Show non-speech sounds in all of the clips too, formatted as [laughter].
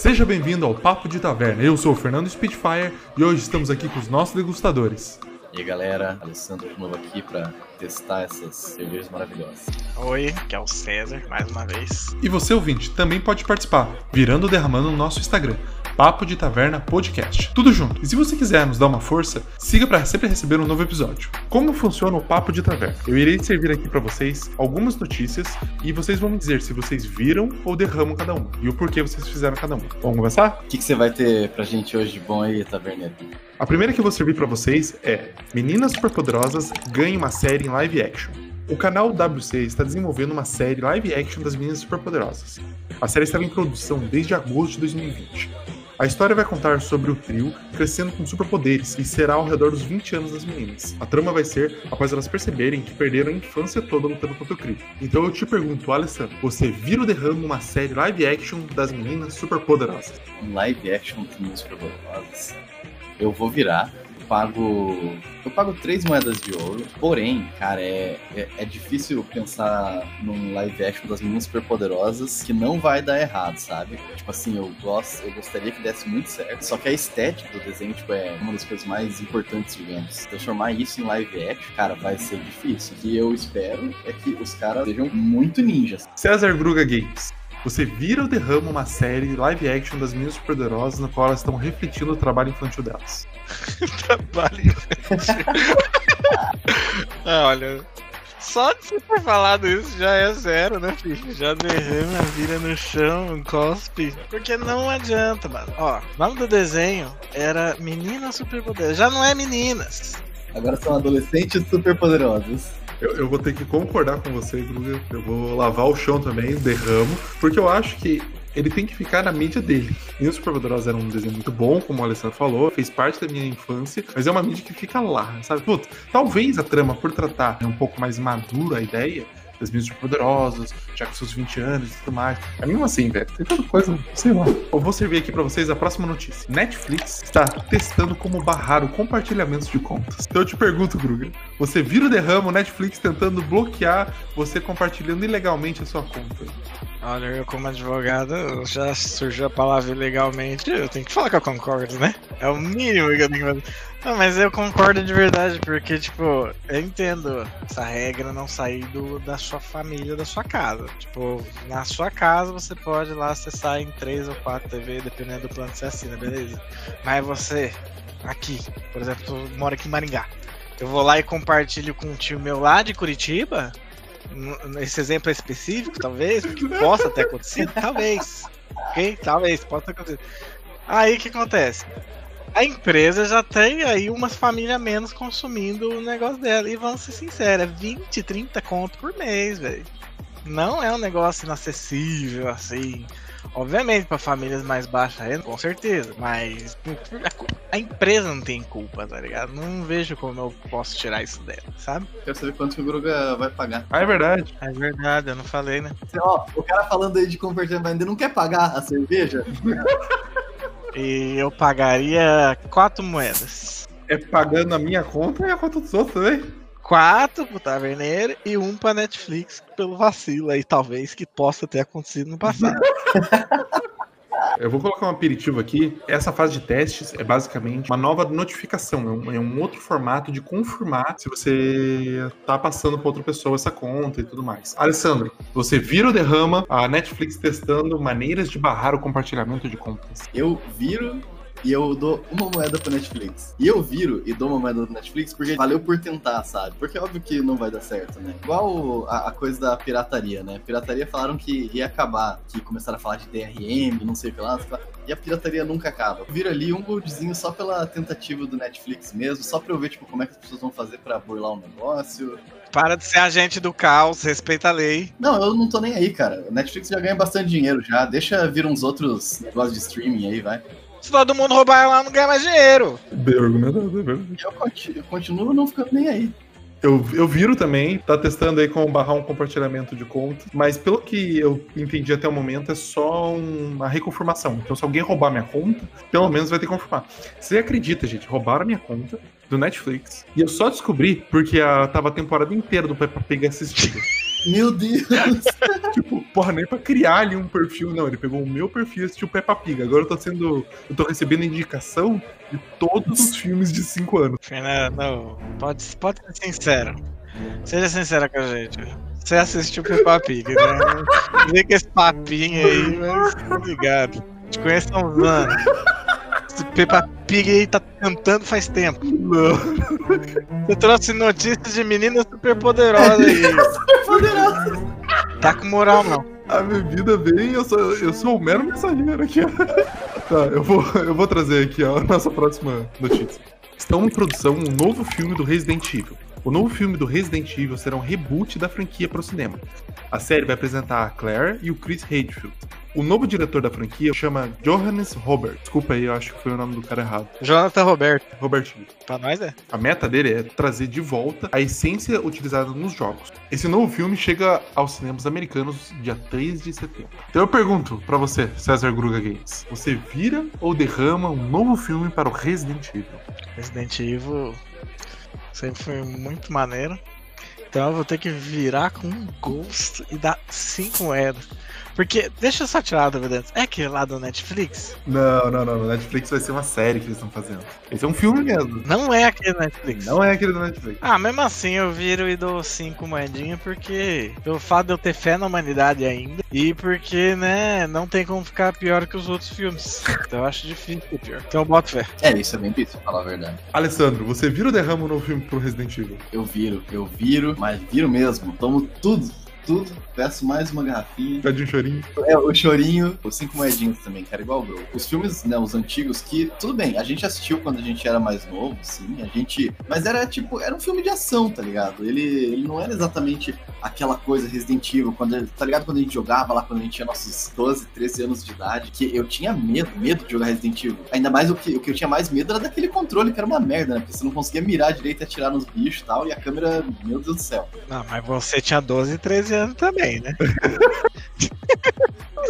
Seja bem-vindo ao Papo de Taverna. Eu sou o Fernando Spitfire e hoje estamos aqui com os nossos degustadores. E aí galera, Alessandro de novo aqui para testar essas cervejas maravilhosas. Oi, que é o César, mais uma vez. E você, ouvinte, também pode participar, virando ou derramando no nosso Instagram, Papo de Taverna Podcast. Tudo junto. E se você quiser nos dar uma força, siga para sempre receber um novo episódio. Como funciona o Papo de Taverna? Eu irei servir aqui para vocês algumas notícias e vocês vão me dizer se vocês viram ou derramam cada um e o porquê vocês fizeram cada um. Vamos começar? O que, que você vai ter pra gente hoje de bom aí, Taverneiro? A primeira que eu vou servir para vocês é Meninas Superpoderosas ganham uma série em live action. O canal WC está desenvolvendo uma série live action das Meninas Superpoderosas. A série estava em produção desde agosto de 2020. A história vai contar sobre o trio crescendo com superpoderes e será ao redor dos 20 anos das meninas. A trama vai ser após elas perceberem que perderam a infância toda lutando contra o crime. Então eu te pergunto, Alessandro, você vira o derramo uma série live action das meninas superpoderosas? Live action das meninas superpoderosas? eu vou virar, pago. Eu pago três moedas de ouro. Porém, cara, é, é, é, difícil pensar num live action das meninas superpoderosas que não vai dar errado, sabe? Tipo assim, eu gosto, eu gostaria que desse muito certo. Só que a estética do desenho, tipo, é uma das coisas mais importantes, digamos. Transformar isso em live action, cara, vai ser difícil. O que eu espero é que os caras sejam muito ninjas. César Gruga Games. Você vira ou derrama uma série live action das meninas superpoderosas na qual elas estão refletindo o trabalho infantil delas. [laughs] trabalho infantil. ah, olha, só de você ter falado isso já é zero, né, filho? Já derrama, vira no chão, cospe. Porque não adianta, mano. Ó, o nome do desenho era Meninas Superpoderosas. Já não é Meninas. Agora são adolescentes superpoderosos. Eu, eu vou ter que concordar com você, Gruga. Eu vou lavar o chão também, derramo, porque eu acho que ele tem que ficar na mídia dele. E o Superpoderosos era um desenho muito bom, como o Alessandro falou, fez parte da minha infância, mas é uma mídia que fica lá, sabe? Putz, talvez a trama, por tratar é um pouco mais madura a ideia, das meninas poderosas, já com seus 20 anos e tudo mais. É mesmo assim, velho. Tem tanta coisa, sei lá. Eu vou servir aqui para vocês a próxima notícia. Netflix está testando como barrar o compartilhamento de contas. Então eu te pergunto, Gruger, você vira o derramo Netflix tentando bloquear você compartilhando ilegalmente a sua conta? Olha, eu como advogado, já surgiu a palavra ilegalmente, eu tenho que falar que eu concordo, né? É o mínimo que eu tenho que fazer. Não, mas eu concordo de verdade, porque, tipo, eu entendo essa regra não sair do, da sua família, da sua casa. Tipo, na sua casa você pode lá acessar em 3 ou 4 TV, dependendo do plano que você assina, beleza? Mas você, aqui, por exemplo, mora aqui em Maringá. Eu vou lá e compartilho com um tio meu lá de Curitiba. Esse exemplo é específico, talvez, porque possa ter acontecido, talvez. Ok? Talvez, possa ter acontecido. Aí o que acontece? A empresa já tem aí umas famílias menos consumindo o negócio dela. E vamos ser sinceros, é 20, 30 conto por mês, velho. Não é um negócio inacessível, assim. Obviamente, para famílias mais baixas renda, com certeza. Mas a empresa não tem culpa, tá ligado? Não vejo como eu posso tirar isso dela, sabe? Quero saber quanto que o Gruga vai pagar. Ah, é verdade. É verdade, eu não falei, né? Ó, o cara falando aí de converter, ainda não quer pagar a cerveja? [laughs] E eu pagaria quatro moedas. É pagando a minha conta e a conta dos outros também? Quatro pro Taverneiro e um pra Netflix pelo vacilo aí, talvez, que possa ter acontecido no passado. [laughs] Eu vou colocar um aperitivo aqui. Essa fase de testes é basicamente uma nova notificação. É um, é um outro formato de confirmar se você tá passando para outra pessoa essa conta e tudo mais. Alessandro, você vira ou derrama a Netflix testando maneiras de barrar o compartilhamento de contas? Eu viro e eu dou uma moeda pro Netflix. E eu viro e dou uma moeda pro Netflix porque valeu por tentar, sabe? Porque é óbvio que não vai dar certo, né? Igual a, a coisa da pirataria, né? Pirataria falaram que ia acabar, que começaram a falar de DRM, não sei o que lá, e a pirataria nunca acaba. Eu viro ali um goldzinho só pela tentativa do Netflix mesmo, só pra eu ver, tipo, como é que as pessoas vão fazer pra burlar o um negócio. Para de ser agente do caos, respeita a lei. Não, eu não tô nem aí, cara. O Netflix já ganha bastante dinheiro já. Deixa vir uns outros negócios de streaming aí, vai. Se todo mundo roubar ela, não ganha mais dinheiro. Bem argumentado, é verdade. Eu continuo, eu continuo não ficando nem aí. Eu, eu viro também, tá testando aí como barrar um compartilhamento de contas, mas pelo que eu entendi até o momento, é só uma reconfirmação. Então, se alguém roubar minha conta, pelo menos vai ter que confirmar. Você acredita, gente? Roubaram a minha conta do Netflix e eu só descobri porque a, tava a temporada inteira do Peppa Pig assistida. Meu Deus! [laughs] tipo, porra, nem pra criar ali um perfil. Não, ele pegou o meu perfil e assistiu Peppa Pig. Agora eu tô sendo. Eu tô recebendo indicação de todos os filmes de 5 anos. Fernando, pode, pode ser sincero. Seja sincero com a gente. Você assistiu Peppa Pig, né? Vê que esse papinho aí, mas obrigado. Te conheço há uns anos. Peppa Pig aí tá tentando faz tempo. Não. Você trouxe notícias de meninas super poderosas aí. [laughs] Poderoso. Tá com moral não. A bebida vem eu sou, eu sou o mero mensageiro aqui. [laughs] tá, eu vou, eu vou trazer aqui ó, a nossa próxima notícia. Está em produção um novo filme do Resident Evil. O novo filme do Resident Evil será um reboot da franquia para o cinema. A série vai apresentar a Claire e o Chris Hadfield. O novo diretor da franquia chama Johannes Robert. Desculpa aí, eu acho que foi o nome do cara errado. Jonathan Roberto. Robertinho. Pra nós é. A meta dele é trazer de volta a essência utilizada nos jogos. Esse novo filme chega aos cinemas americanos dia 3 de setembro. Então eu pergunto pra você, César Gruga Games: você vira ou derrama um novo filme para o Resident Evil? Resident Evil sempre foi muito maneiro. Então eu vou ter que virar com um gosto e dar 5 moedas. Porque, deixa eu só tirar a dúvida antes. É aquele lá do Netflix? Não, não, não. No Netflix vai ser uma série que eles estão fazendo. Esse é um filme mesmo. Não é aquele do Netflix. Não é aquele do Netflix. Ah, mesmo assim eu viro e dou 5 moedinhas porque pelo fato de eu ter fé na humanidade ainda e porque, né, não tem como ficar pior que os outros filmes. Então eu acho difícil ser pior. Então eu boto fé. É, isso é bem difícil, pra falar a verdade. Alessandro, você vira ou derrama novo filme pro Resident Evil? Eu viro, eu viro, mas viro mesmo. Tomo tudo, tudo. Peço mais uma garrafinha. Pede um chorinho. É, o chorinho, os cinco moedinhas também, cara, igual o Bro. Os filmes, né, os antigos, que, tudo bem, a gente assistiu quando a gente era mais novo, sim, a gente. Mas era tipo, era um filme de ação, tá ligado? Ele, ele não era exatamente aquela coisa Resident Evil, quando, tá ligado? Quando a gente jogava lá, quando a gente tinha nossos 12, 13 anos de idade, que eu tinha medo, medo de jogar Resident Evil. Ainda mais o que, o que eu tinha mais medo era daquele controle, que era uma merda, né? Porque você não conseguia mirar direito e atirar nos bichos e tal, e a câmera, meu Deus do céu. Não, mas você tinha 12 e 13 anos também, né? [laughs]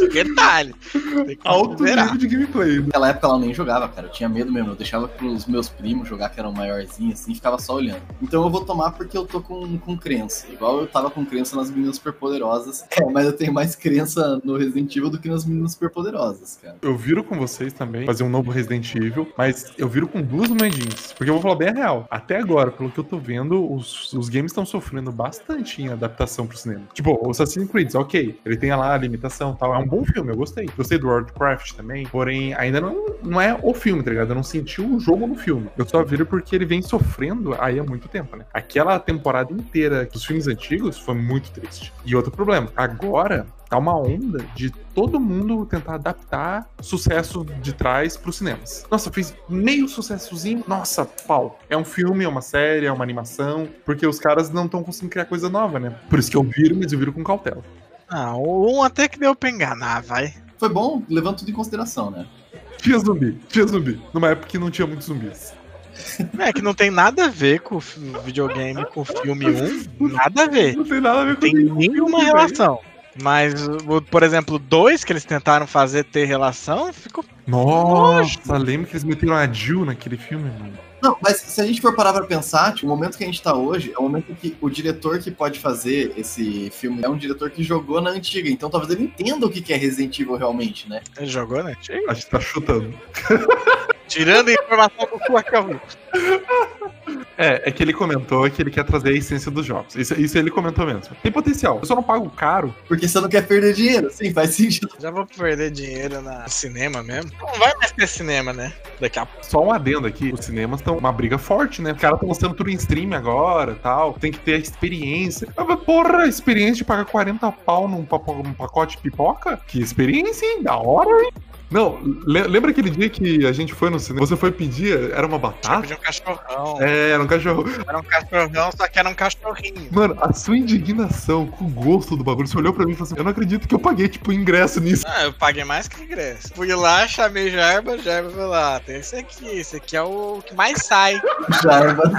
Detalhe. Tem que Alto nível de gameplay. né? Naquela época ela nem jogava, cara. Eu tinha medo mesmo. Eu deixava pros meus primos jogar, que eram maiorzinhos, assim, e ficava só olhando. Então eu vou tomar porque eu tô com, com crença. Igual eu tava com crença nas meninas superpoderosas. É, mas eu tenho mais crença no Resident Evil do que nas meninas superpoderosas, cara. Eu viro com vocês também, fazer um novo Resident Evil, mas eu viro com duas moedinhas. Porque eu vou falar bem a real. Até agora, pelo que eu tô vendo, os, os games estão sofrendo bastante em adaptação pro cinema. Tipo, o Assassin's Creed, ok, ele tem lá a limitação e tal. É um bom filme, eu gostei. Gostei do Worldcraft também. Porém, ainda não, não é o filme, tá ligado? Eu não senti o jogo no filme. Eu só viro porque ele vem sofrendo aí há muito tempo, né? Aquela temporada inteira dos filmes antigos foi muito triste. E outro problema, agora tá uma onda de todo mundo tentar adaptar sucesso de trás pros cinemas. Nossa, fez meio sucessozinho, nossa, pau. É um filme, é uma série, é uma animação, porque os caras não estão conseguindo criar coisa nova, né? Por isso que eu viro, mas eu viro com cautela. Ah, um até que deu pra enganar, vai. Foi bom, levando tudo em consideração, né? Tinha zumbi, tinha zumbi. Numa época que não tinha muitos zumbis. É que não tem nada a ver com o videogame, com o filme 1. Nada a ver. Não tem nada a ver com Tem nenhum nenhuma relação. Mas, por exemplo, dois que eles tentaram fazer ter relação, ficou. Nossa, lembra que eles meteram a Jill naquele filme, mano? Não, mas se a gente for parar pra pensar, tipo, o momento que a gente tá hoje é o momento que o diretor que pode fazer esse filme é um diretor que jogou na antiga. Então talvez ele entenda o que que é Resident Evil realmente, né? Ele jogou, né? Acho que tá chutando. Tirando a informação do Furacão. É, é que ele comentou que ele quer trazer a essência dos jogos. Isso, isso ele comentou mesmo. Tem potencial. Eu só não pago caro. Porque você não quer perder dinheiro. Sim, faz sentido. Já vou perder dinheiro na cinema mesmo. Não vai mais ter cinema, né? Daqui a pouco. Só um adendo aqui. Os cinemas estão uma briga forte, né? Os caras estão lançando tudo em stream agora tal. Tem que ter a experiência. Ah, mas, Porra, a experiência de pagar 40 pau num, papo- num pacote de pipoca? Que experiência, hein? Da hora, hein? Não, le- lembra aquele dia que a gente foi no cinema? Você foi pedir, era uma batata? Pedir um cachorrão. É, era um cachorro. Era um cachorrão, só que era um cachorrinho. Mano, a sua indignação com o gosto do bagulho, você olhou pra mim e falou assim: Eu não acredito que eu paguei, tipo, ingresso nisso. Ah, eu paguei mais que ingresso. Fui lá, chamei Jarba, Jarba falou: ah, tem esse aqui, esse aqui é o que mais sai. Jarba.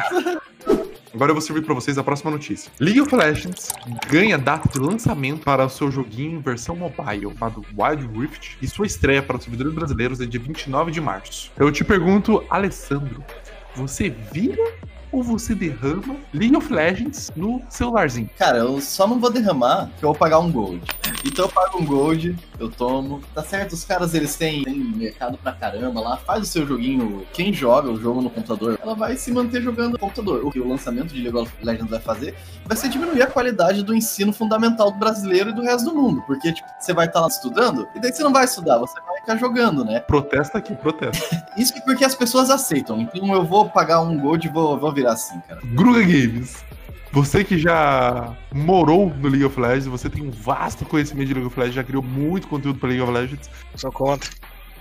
Agora eu vou servir pra vocês a próxima notícia. League of Legends ganha data de lançamento para o seu joguinho em versão mobile, chamado Wild Rift, e sua estreia para os servidores brasileiros é dia 29 de março. Eu te pergunto, Alessandro, você vira ou você derrama League of Legends no celularzinho? Cara, eu só não vou derramar porque eu vou pagar um gold. Então eu pago um gold, eu tomo. Tá certo, os caras eles têm, têm mercado pra caramba lá. Faz o seu joguinho. Quem joga o jogo no computador, ela vai se manter jogando no computador. O que o lançamento de League of Legends vai fazer vai ser diminuir a qualidade do ensino fundamental do brasileiro e do resto do mundo. Porque, tipo, você vai estar lá estudando e daí você não vai estudar, você vai ficar jogando, né? Protesta aqui, protesta. [laughs] Isso porque as pessoas aceitam. Então eu vou pagar um gold e vou, vou virar assim, cara. Gruga Games. Você que já morou no League of Legends, você tem um vasto conhecimento de League of Legends, já criou muito conteúdo para League of Legends. Sou contra.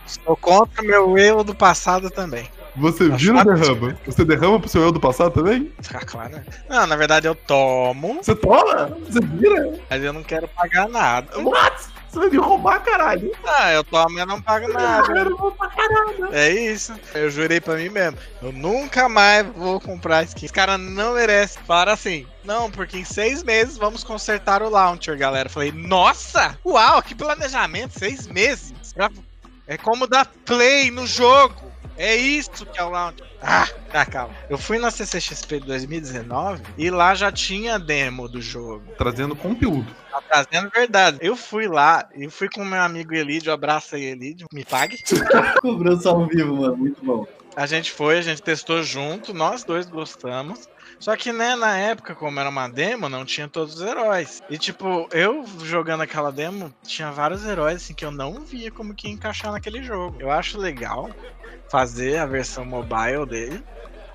Sou contra meu erro do passado também. Você Tá vira ou derrama? Você derrama pro seu eu do passado também? Ah, claro. né? Não, na verdade eu tomo, Você toma? Você vira? mas eu não quero pagar nada. What? Você vai me roubar, caralho. Ah, eu tomo e não pago nada. Eu não vou pra caralho. É isso. Eu jurei pra mim mesmo. Eu nunca mais vou comprar skin. Os caras não merecem. Falaram assim. Não, porque em seis meses vamos consertar o launcher, galera. Eu falei, nossa! Uau, que planejamento! Seis meses! É como dar play no jogo. É isso que é o launcher. Ah, tá, calma. Eu fui na CCXP de 2019 e lá já tinha demo do jogo. Trazendo conteúdo. Tá trazendo verdade. Eu fui lá, eu fui com meu amigo Elidio, abraço aí, Elidio, me pague. [laughs] Cobrança ao vivo, mano. Muito bom. A gente foi, a gente testou junto, nós dois gostamos. Só que, né, na época, como era uma demo, não tinha todos os heróis. E, tipo, eu jogando aquela demo, tinha vários heróis, assim, que eu não via como que ia encaixar naquele jogo. Eu acho legal fazer a versão mobile dele.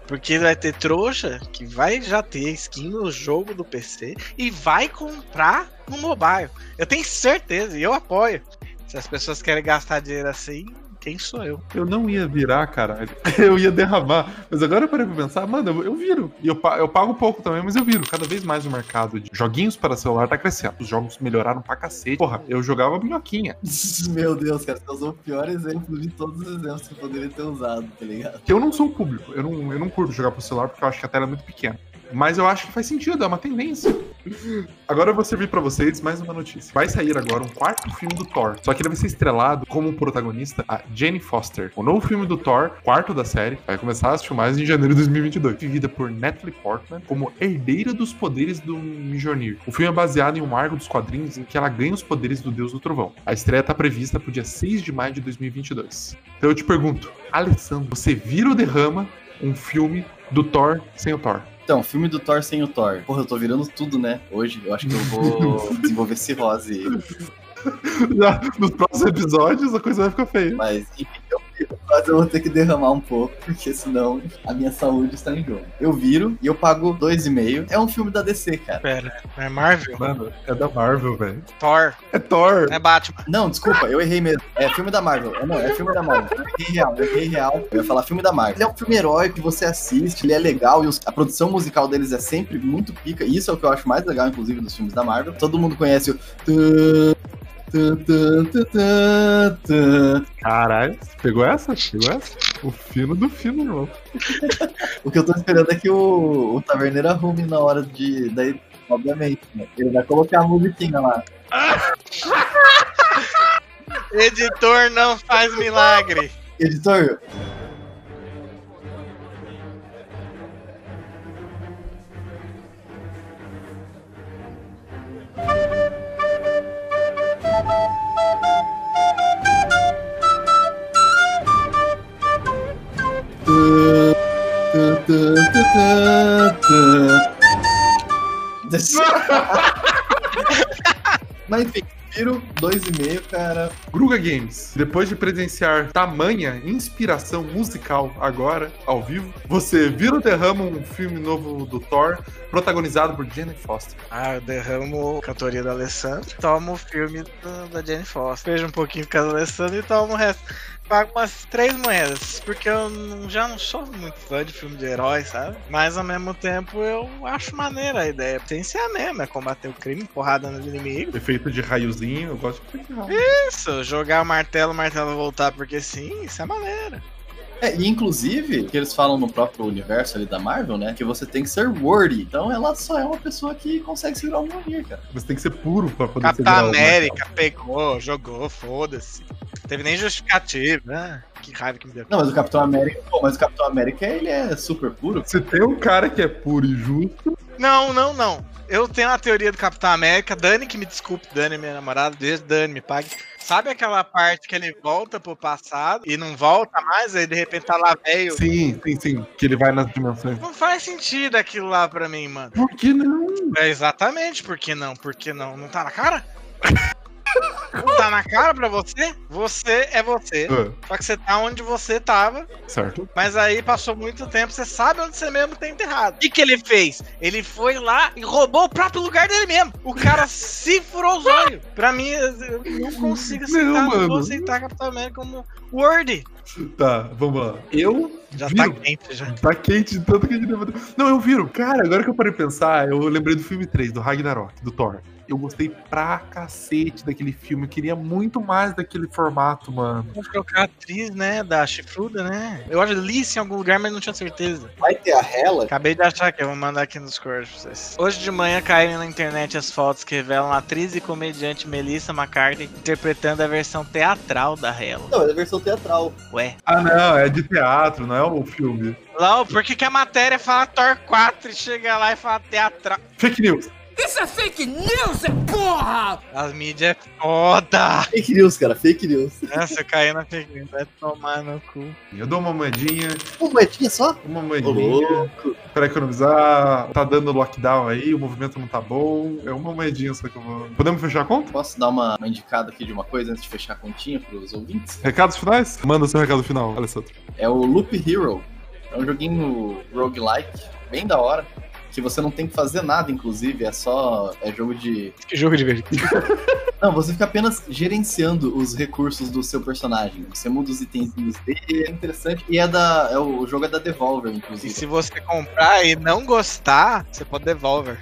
Porque vai ter trouxa que vai já ter skin no jogo do PC e vai comprar no mobile. Eu tenho certeza e eu apoio. Se as pessoas querem gastar dinheiro assim, quem sou eu? Eu não ia virar, caralho. [laughs] Eu ia derramar. Mas agora eu parei pra pensar, mano, eu, eu viro. E eu, eu pago pouco também, mas eu viro. Cada vez mais o mercado de joguinhos para celular tá crescendo. Os jogos melhoraram pra cacete. Porra, eu jogava minhoquinha. [laughs] Meu Deus, cara, você usou o pior exemplo de todos os exemplos que eu poderia ter usado, tá ligado? Que eu não sou um público. Eu não, eu não curto jogar pro celular porque eu acho que a tela é muito pequena. Mas eu acho que faz sentido, é uma tendência. Agora eu vou servir pra vocês mais uma notícia. Vai sair agora um quarto filme do Thor. Só que ele vai ser estrelado como protagonista a Jane Foster. O novo filme do Thor, quarto da série, vai começar as filmagens em janeiro de 2022. Vivida por Natalie Portman como herdeira dos poderes do Mjolnir. O filme é baseado em um arco dos quadrinhos em que ela ganha os poderes do Deus do Trovão. A estreia tá prevista pro dia 6 de maio de 2022. Então eu te pergunto, Alessandro, você vira ou derrama um filme do Thor sem o Thor? Então, filme do Thor sem o Thor. Porra, eu tô virando tudo, né? Hoje, eu acho que eu vou [laughs] desenvolver cirrose. Já nos próximos episódios a coisa vai ficar feia. Mas, enfim. Mas eu vou ter que derramar um pouco, porque senão a minha saúde está em jogo. Eu viro e eu pago 2,5. É um filme da DC, cara. Pera, é Marvel? Mano, é da Marvel, velho. Thor, É Thor. é Batman. Não, desculpa, eu errei mesmo. É filme da Marvel. É, não, é filme da Marvel. Eu errei real, eu errei real. Eu ia falar filme da Marvel. Ele é um filme heróico que você assiste, ele é legal e os- a produção musical deles é sempre muito pica. E isso é o que eu acho mais legal, inclusive, dos filmes da Marvel. Todo mundo conhece o. Caralho, pegou essa? Pegou essa? O fino do fino, irmão. O que eu tô esperando é que o, o Taverneiro arrume na hora de. Daí, obviamente, né? ele vai colocar a musiquinha lá. Editor não faz milagre. Editor, [laughs] Mas enfim, viro 2,5, cara. Gruga Games, depois de presenciar tamanha inspiração musical agora, ao vivo, você vira ou derrama um filme novo do Thor, protagonizado por Jane Foster. Ah, eu derramo a cantoria do Alessandro, tomo o filme da Jane Foster, vejo um pouquinho com a Alessandro e tomo o resto. Pago umas três moedas, porque eu não- já não sou muito fã de filme de herói, sabe? Mas ao mesmo tempo eu acho maneira a ideia. Tem que ser a mesma, é combater o crime, porrada nos inimigos. Efeito de raiozinho, eu gosto de. Isso, jogar o martelo, o martelo voltar, porque sim, isso é maneira. É, e inclusive, que eles falam no próprio universo ali da Marvel, né? Que você tem que ser worthy. Então ela só é uma pessoa que consegue segurar o Mjolnir, cara. Você tem que ser puro pra poder Capitão segurar o América pegou, jogou, foda-se. Teve nem justificativa, né? Que raiva que me deu. Não, mas o Capitão América, pô, mas o Capitão América ele é super puro. Se tem um cara que é puro e justo, Não, não, não. Eu tenho uma teoria do Capitão América. Dani, que me desculpe, Dani, minha namorada, desde Dani, me pague. Sabe aquela parte que ele volta pro passado e não volta mais, aí de repente tá lá velho? sim, sim, sim, que ele vai nas dimensões. Não faz sentido aquilo lá pra mim, mano. Por que não? É exatamente, por que não? Por que não? Não tá na cara? Não tá na cara pra você? Você é você. Ah, Só que você tá onde você tava, certo. mas aí passou muito tempo, você sabe onde você mesmo tá enterrado. O que, que ele fez? Ele foi lá e roubou o próprio lugar dele mesmo. O cara [laughs] se furou os olhos. Pra mim, eu não consigo aceitar, Não, não, vou aceitar Capitão América como Word. Tá, vamos lá. Eu Já viro. tá quente já. Tá quente de tanto que a gente levantou. Não, eu viro. Cara, agora que eu parei de pensar, eu lembrei do filme 3, do Ragnarok, do Thor. Eu gostei pra cacete daquele filme. Eu queria muito mais daquele formato, mano. Vou trocar a atriz, né, da chifruda, né? Eu acho que li isso em algum lugar, mas não tinha certeza. Vai ter a Hela? Acabei de achar que eu vou mandar aqui no Discord pra vocês. Hoje de manhã caíram na internet as fotos que revelam a atriz e comediante Melissa McCarthy interpretando a versão teatral da Hela. Não, é a versão teatral. Ué. Ah, não, é de teatro, não é o filme. Não, por que, que a matéria fala Thor 4 e chega lá e fala teatral? Fake news. Isso é fake news, é porra! As mídias é foda! Fake news, cara, fake news. Nossa, eu caí na fake news. Vai tomar no cu. Eu dou uma moedinha, Uma moedinha só? uma Ô, moedinha. louco. Pra economizar, tá dando lockdown aí, o movimento não tá bom. É uma moedinha só que eu vou. Podemos fechar a conta? Posso dar uma, uma indicada aqui de uma coisa antes de fechar a continha pros ouvintes? Recados finais? Manda seu recado final, Alessandro. É o Loop Hero. É um joguinho roguelike, bem da hora. Que você não tem que fazer nada, inclusive, é só. É jogo de. Que jogo divertido. [laughs] Não, você fica apenas gerenciando os recursos do seu personagem. Você muda os itens dele, é interessante. E é da. É o, o jogo é da Devolver, E inclusive. se você comprar e não gostar, você pode devolver.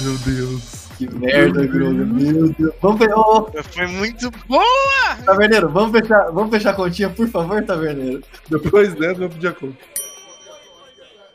Meu Deus. Que merda, Groga. Meu Deus. Vamos pe- Ô, Foi muito bom! Taverneiro, vamos fechar, vamos fechar a continha, por favor, Taverneiro. Depois dessa, eu vou pedir a conta.